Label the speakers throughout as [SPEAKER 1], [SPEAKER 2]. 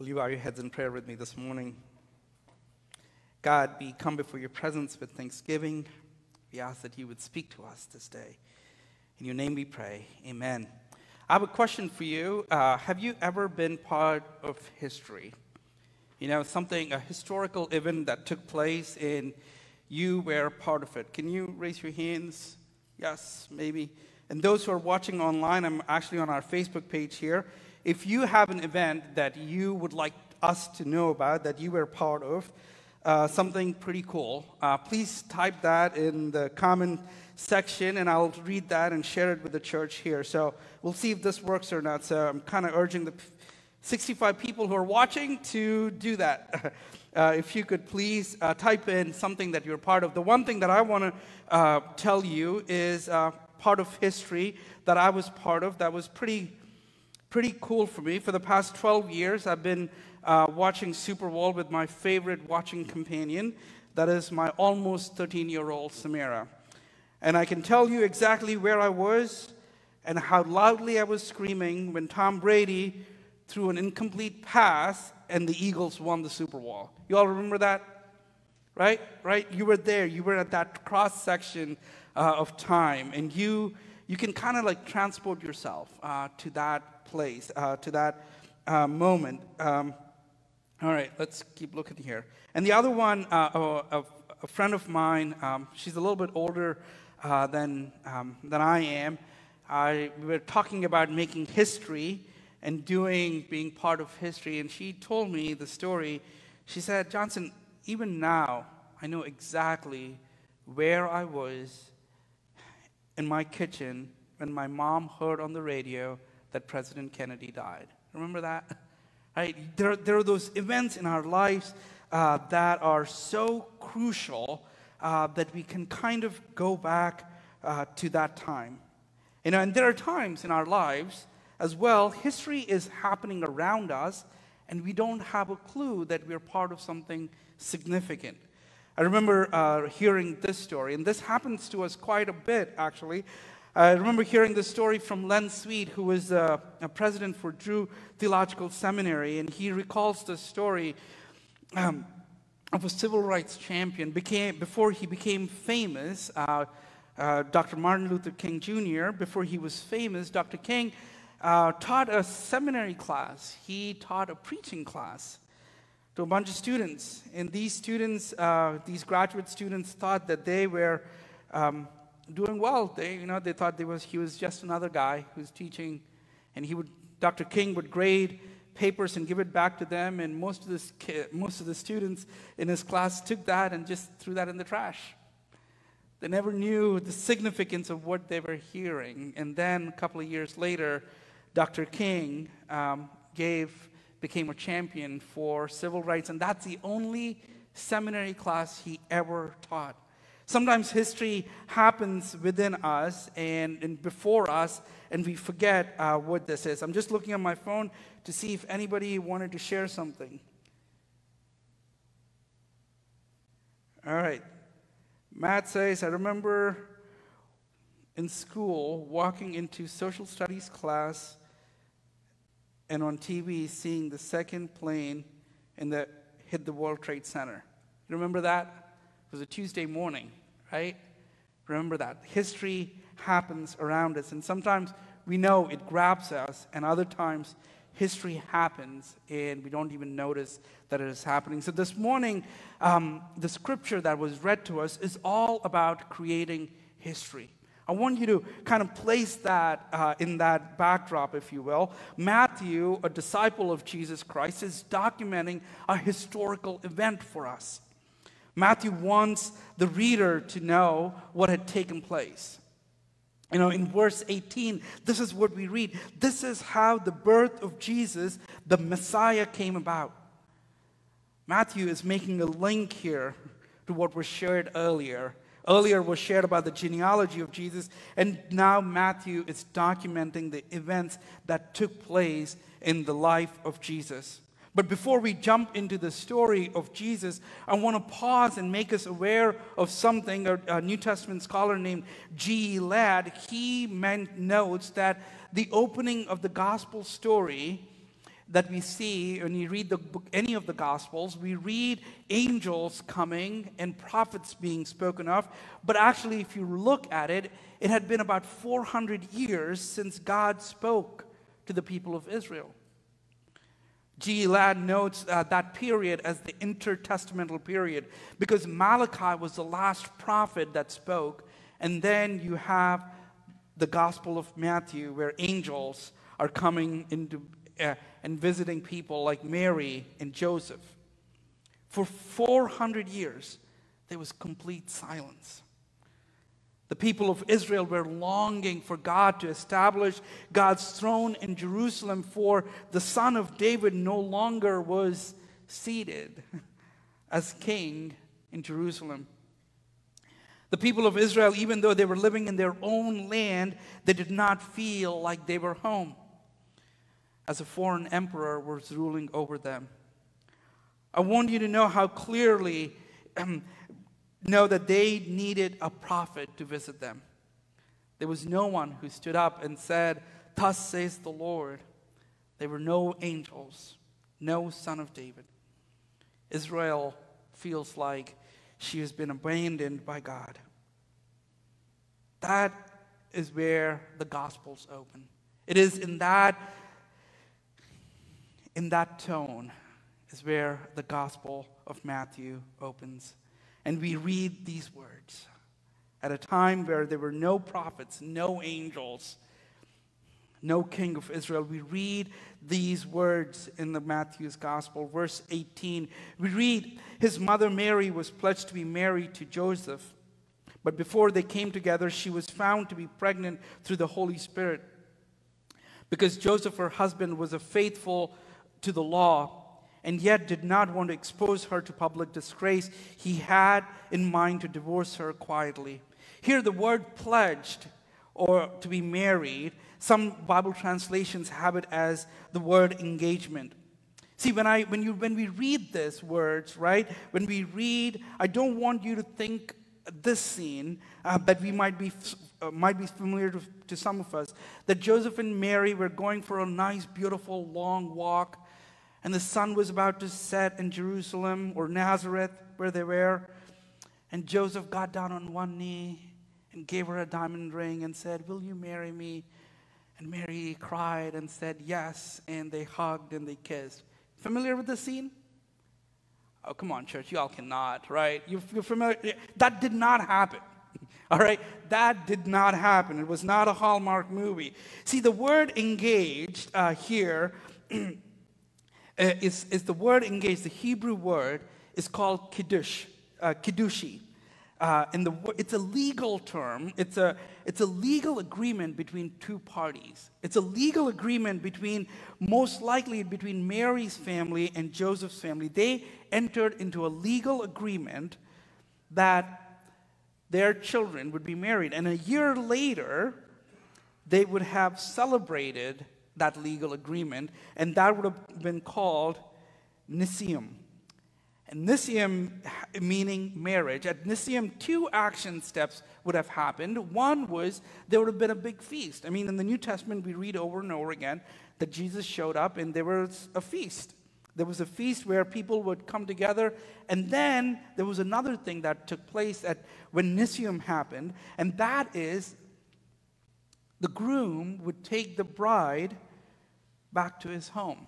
[SPEAKER 1] Will you bow your heads in prayer with me this morning? God, we come before your presence with thanksgiving. We ask that you would speak to us this day. In your name we pray. Amen. I have a question for you. Uh, have you ever been part of history? You know, something, a historical event that took place and you were part of it. Can you raise your hands? Yes, maybe. And those who are watching online, I'm actually on our Facebook page here. If you have an event that you would like us to know about, that you were part of, uh, something pretty cool, uh, please type that in the comment section and I'll read that and share it with the church here. So we'll see if this works or not. So I'm kind of urging the 65 people who are watching to do that. Uh, if you could please uh, type in something that you're part of. The one thing that I want to uh, tell you is uh, part of history that I was part of that was pretty, pretty cool for me. For the past 12 years, I've been uh, watching Super Bowl with my favorite watching companion. That is my almost 13 year old Samira. And I can tell you exactly where I was and how loudly I was screaming when Tom Brady threw an incomplete pass and the Eagles won the Super Bowl. You all remember that? Right? Right? You were there. You were at that cross section uh, of time, and you you can kind of like transport yourself uh, to that place, uh, to that uh, moment. Um, all right, let's keep looking here. And the other one, uh, a, a, friend of mine, um, she's a little bit older uh, than um, than I am. I, we were talking about making history and doing, being part of history. And she told me the story. She said, Johnson, even now, I know exactly where I was in my kitchen when my mom heard on the radio that President Kennedy died. Remember that? Right? There, there are those events in our lives uh, that are so crucial uh, that we can kind of go back uh, to that time. You know, and there are times in our lives as well, history is happening around us, and we don't have a clue that we're part of something significant. I remember uh, hearing this story, and this happens to us quite a bit, actually. I remember hearing this story from Len Sweet, who was uh, a president for Drew Theological Seminary, and he recalls the story um, of a civil rights champion. Became, before he became famous, uh, uh Dr. Martin Luther King Jr., before he was famous, Dr. King uh, taught a seminary class. He taught a preaching class to a bunch of students. And these students, uh, these graduate students, thought that they were um, doing well. They, you know, they thought they was, he was just another guy who's teaching, and he would, Dr. King would grade papers and give it back to them. And most of, this, most of the students in his class took that and just threw that in the trash. They never knew the significance of what they were hearing. And then a couple of years later, Dr. King um, gave, became a champion for civil rights, and that's the only seminary class he ever taught. Sometimes history happens within us and, and before us, and we forget uh, what this is. I'm just looking at my phone to see if anybody wanted to share something. All right. Matt says, I remember in school walking into social studies class and on TV seeing the second plane in the, hit the World Trade Center. You remember that? It was a Tuesday morning, right? Remember that. History happens around us, and sometimes we know it grabs us, and other times history happens and we don't even notice that it is happening. So, this morning, um, the scripture that was read to us is all about creating history. I want you to kind of place that uh, in that backdrop, if you will. Matthew, a disciple of Jesus Christ, is documenting a historical event for us. Matthew wants the reader to know what had taken place. You know, in verse 18, this is what we read. This is how the birth of Jesus, the Messiah, came about. Matthew is making a link here to what was shared earlier Earlier was shared about the genealogy of Jesus, and now Matthew is documenting the events that took place in the life of Jesus. But before we jump into the story of Jesus, I want to pause and make us aware of something. A, New Testament scholar named G. Ladd, he meant, notes that the opening of the gospel story that we see when you read the book, any of the Gospels. We read angels coming and prophets being spoken of. But actually, if you look at it, it had been about 400 years since God spoke to the people of Israel. G. Ladd notes uh, that period as the intertestamental period because Malachi was the last prophet that spoke, and then you have the Gospel of Matthew where angels are coming into uh, and visiting people like Mary and Joseph. For 400 years, there was complete silence. The people of Israel were longing for God to establish God's throne in Jerusalem, for the son of David no longer was seated as king in Jerusalem. The people of Israel, even though they were living in their own land, they did not feel like they were home as a foreign emperor was ruling over them. I want you to know how clearly know that they needed a prophet to visit them. There was no one who stood up and said, Thus says the Lord. There were no angels, no son of David. Israel feels like she has been abandoned by God. That is where the Gospels open. It is in that in that tone is where the Gospel of Matthew opens. And we read these words at a time where there were no prophets, no angels, no king of Israel. We read these words in the Matthew's Gospel, verse 18. We read, His mother Mary was pledged to be married to Joseph. But before they came together, she was found to be pregnant through the Holy Spirit. Because Joseph, her husband, was a faithful to the law and yet did not want to expose her to public disgrace, he had in mind to divorce her quietly. Here, the word pledged or to be married, some Bible translations have it as the word engagement. See, when, I, when, you, when we read these words, right, when we read, I don't want you to think this scene uh, that we might be, uh, might be familiar to, to some of us, that Joseph and Mary were going for a nice, beautiful, long walk and the sun was about to set in Jerusalem or Nazareth, where they were. And Joseph got down on one knee and gave her a diamond ring and said, Will you marry me? And Mary cried and said, Yes. And they hugged and they kissed. Familiar with the scene? Oh, come on, church. Y'all cannot, right? You're, you're familiar? That did not happen. All right? That did not happen. It was not a Hallmark movie. See, the word engaged uh, here uh, is, is the word engaged, the Hebrew word is called kiddush, uh, kiddushi. Uh, and the, it's a legal term. It's a, it's a legal agreement between two parties. It's a legal agreement between, most likely, between Mary's family and Joseph's family. They entered into a legal agreement that their children would be married. And a year later, they would have celebrated that legal agreement, and that would have been called Nisim. And Nisim meaning marriage. At Nisim, two action steps would have happened. One was there would have been a big feast. I mean, in the New Testament, we read over and over again that Jesus showed up and there was a feast. There was a feast where people would come together, and then there was another thing that took place at when Nisim happened, and that is the groom would take the bride back to his home.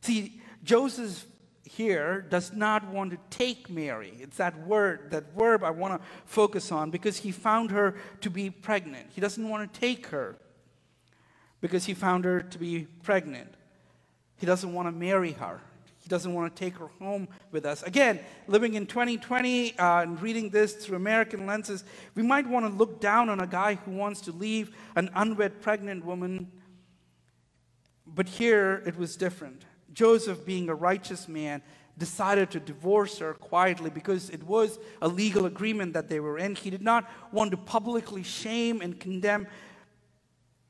[SPEAKER 1] See, Joseph here does not want to take Mary. It's that word, that verb I want to focus on because he found her to be pregnant. He doesn't want to take her because he found her to be pregnant. He doesn't want to marry her. He doesn't want to take her home with us. Again, living in 2020 uh, and reading this through American lenses, we might want to look down on a guy who wants to leave an unwed pregnant woman but here it was different. Joseph, being a righteous man, decided to divorce her quietly because it was a legal agreement that they were in. He did not want to publicly shame and condemn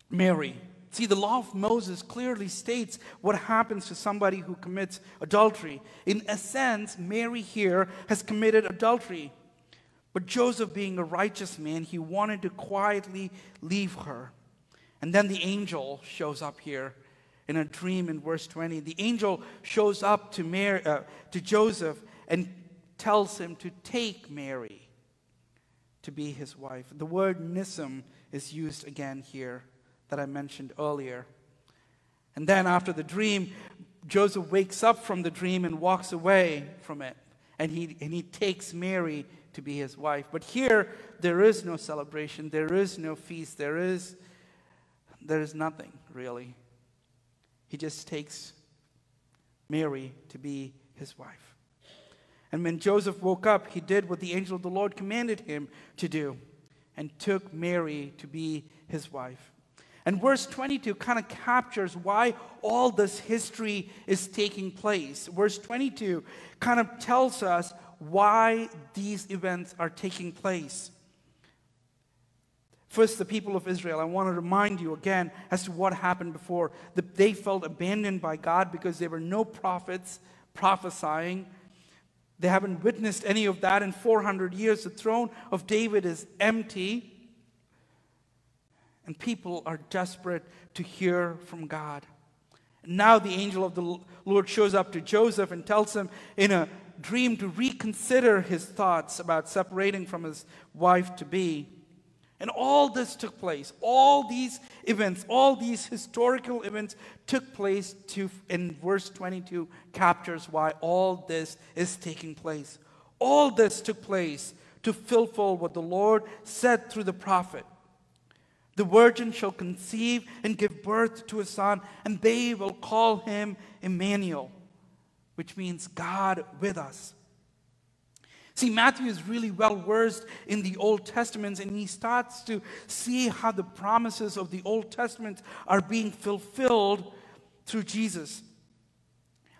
[SPEAKER 1] Mary. See, the law of Moses clearly states what happens to somebody who commits adultery. In a sense, Mary here has committed adultery. But Joseph, being a righteous man, he wanted to quietly leave her. And then the angel shows up here in a dream in verse 20. The angel shows up to, Mary, uh, to Joseph and tells him to take Mary to be his wife. The word nisim is used again here that I mentioned earlier. And then after the dream, Joseph wakes up from the dream and walks away from it. And he, and he takes Mary to be his wife. But here, there is no celebration, there is no feast, there is, there is nothing really. He just takes Mary to be his wife. And when Joseph woke up, he did what the angel of the Lord commanded him to do and took Mary to be his wife. And verse 22 kind of captures why all this history is taking place. Verse 22 kind of tells us why these events are taking place. First, the people of Israel, I want to remind you again as to what happened before. They felt abandoned by God because there were no prophets prophesying. They haven't witnessed any of that in 400 years. The throne of David is empty. And people are desperate to hear from God. Now, the angel of the Lord shows up to Joseph and tells him in a dream to reconsider his thoughts about separating from his wife to be. And all this took place. All these events, all these historical events took place to, in verse 22, captures why all this is taking place. All this took place to fulfill what the Lord said through the prophet. The virgin shall conceive and give birth to a son, and they will call him Emmanuel, which means God with us. See, Matthew is really well versed in the Old Testament, and he starts to see how the promises of the Old Testament are being fulfilled through Jesus.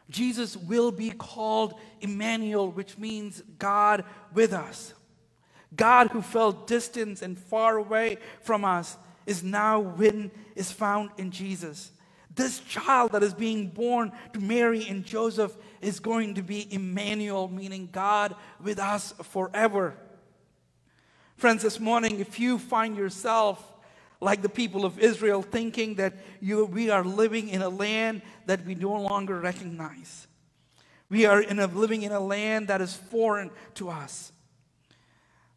[SPEAKER 1] Jesus will be called Emmanuel, which means God with us. God who felt distant and far away from us is now when is found in Jesus. This child that is being born to Mary and Joseph is going to be Emmanuel, meaning God with us forever. Friends, this morning, if you find yourself like the people of Israel, thinking that you, we are living in a land that we no longer recognize, we are in a, living in a land that is foreign to us.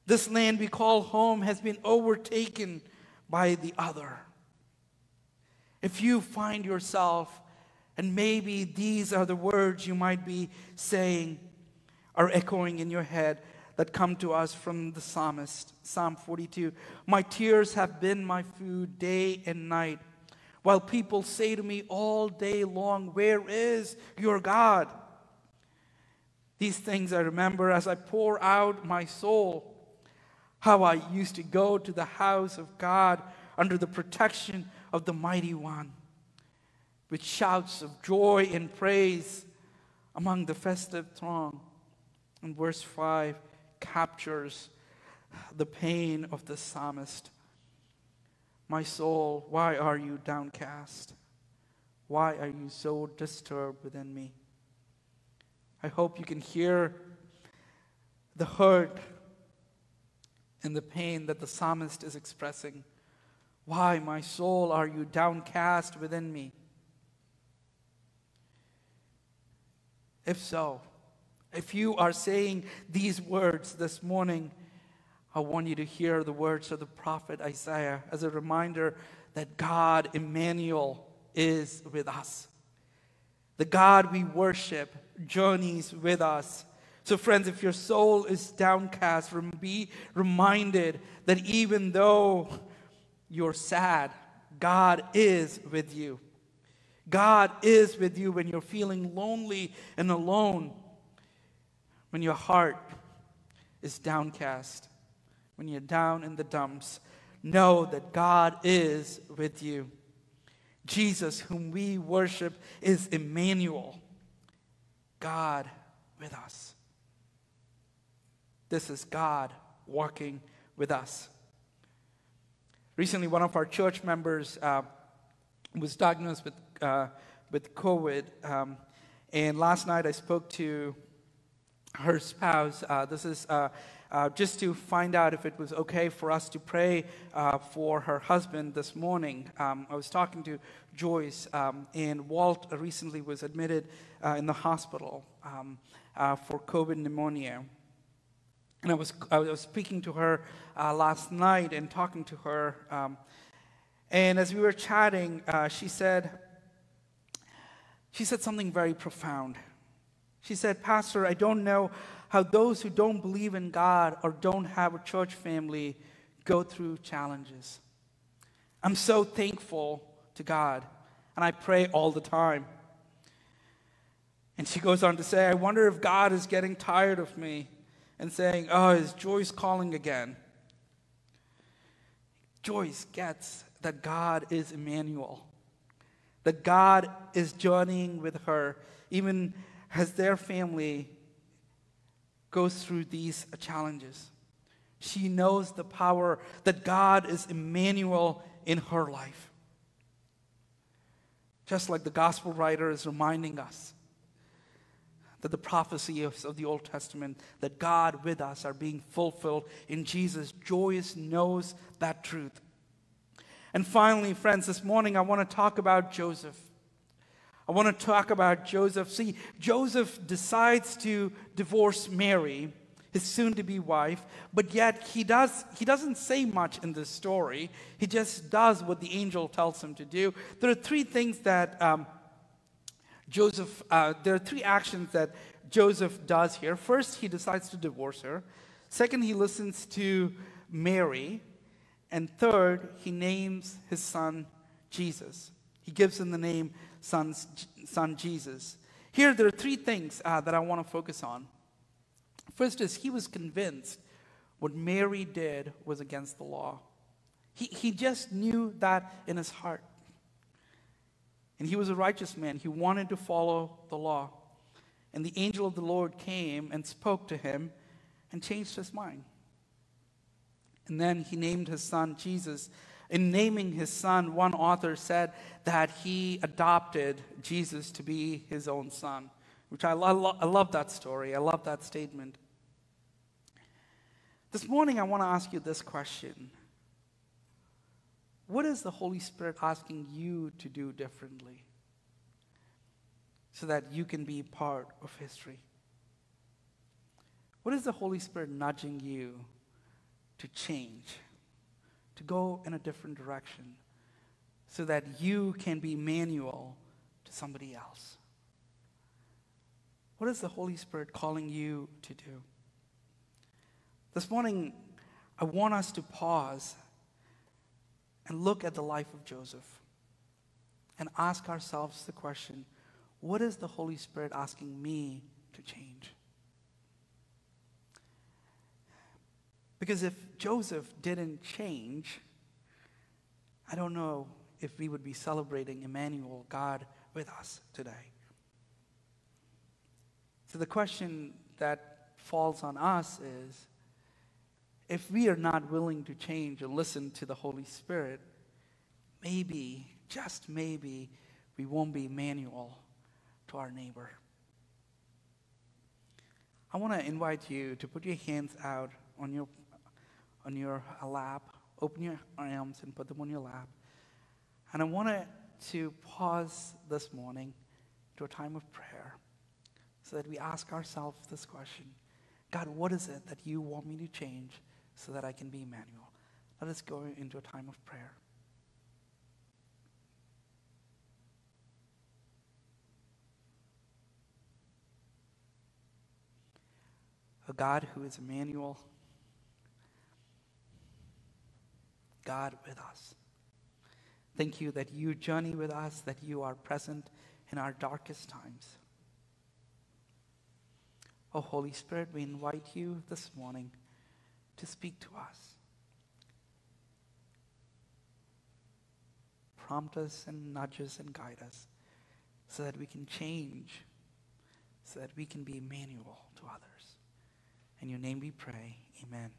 [SPEAKER 1] This land we call home has been overtaken by the other. If you find yourself, and maybe these are the words you might be saying, are echoing in your head that come to us from the psalmist, Psalm 42. My tears have been my food day and night, while people say to me all day long, Where is your God? These things I remember as I pour out my soul, how I used to go to the house of God under the protection of the mighty one, with shouts of joy and praise among the festive throng. And verse 5 captures the pain of the psalmist. My soul, why are you downcast? Why are you so disturbed within me? I hope you can hear the hurt and the pain that the psalmist is expressing. Why, my soul, are you downcast within me? If so, if you are saying these words this morning, I want you to hear the words of the prophet Isaiah as a reminder that God, Emmanuel, is with us. The God we worship journeys with us. So, friends, if your soul is downcast, be reminded that even though you're sad, God is with you. God is with you when you're feeling lonely and alone, when your heart is downcast, when you're down in the dumps. Know that God is with you. Jesus, whom we worship, is Emmanuel, God with us. This is God walking with us. Recently, one of our church members uh, was diagnosed with, uh, with COVID. Um, and last night, I spoke to her spouse. Uh, this is uh, uh, just to find out if it was okay for us to pray uh, for her husband this morning. Um, I was talking to Joyce, um, and Walt recently was admitted uh, in the hospital um, uh, for COVID pneumonia. And I was, I was speaking to her last night and talking to her. Um, and as we were chatting, she said, she said something very profound. She said, Pastor, I don't know how those who don't believe in God or don't have a church family go through challenges. I'm so thankful to God, and I pray all the time. And she goes on to say, I wonder if God is getting tired of me and saying, Oh, is Joyce calling again? Joyce gets that God is Emmanuel, that God is journeying with her, even as their family goes through these challenges. She knows the power that God is Emmanuel in her life. Just like the gospel writer is reminding us that the prophecy of, the Old Testament, that God with us are being fulfilled in Jesus. Joyce knows that truth. And finally, friends, this morning I want to talk about Joseph. I want to talk about Joseph. See, Joseph decides to divorce Mary, his soon to be wife, but yet he, does, he doesn't say much in this story. He just does what the angel tells him to do. There are three things that um, Joseph, uh, there are three actions that Joseph does here. First, he decides to divorce her. Second, he listens to Mary. And third, he names his son Jesus. He gives him the name son's, son Jesus. Here, there are three things uh, that I want to focus on. First is he was convinced what Mary did was against the law. He, he just knew that in his heart. And he was a righteous man. He wanted to follow the law. And the angel of the Lord came and spoke to him and changed his mind. And then he named his son Jesus in naming his son, one author said that he adopted Jesus to be his own son, which I, lo- I love that story. I love that statement. This morning, I want to ask you this question What is the Holy Spirit asking you to do differently so that you can be part of history? What is the Holy Spirit nudging you to change? to go in a different direction so that you can be Emmanuel to somebody else. What is the Holy Spirit calling you to do? This morning, I want us to pause and look at the life of Joseph and ask ourselves the question what is the Holy Spirit asking me to change? Because if Joseph didn't change, I don't know if we would be celebrating Emmanuel, God with us today. So the question that falls on us is if we are not willing to change and listen to the Holy Spirit, maybe, just maybe, we won't be Emmanuel to our neighbor. I want to invite you to put your hands out on your on your lap. Open your arms and put them on your lap. And I want to pause this morning to a time of prayer so that we ask ourselves this question God, what is it that you want me to change so that I can be Emmanuel? Let us go into a time of prayer. A God who is Emmanuel God with us. Thank you that you journey with us, that you are present in our darkest times. Oh, Holy Spirit, we invite you this morning to speak to us. Prompt us and nudge us and guide us so that we can change, so that we can be Emmanuel to others. In your name we pray. Amen.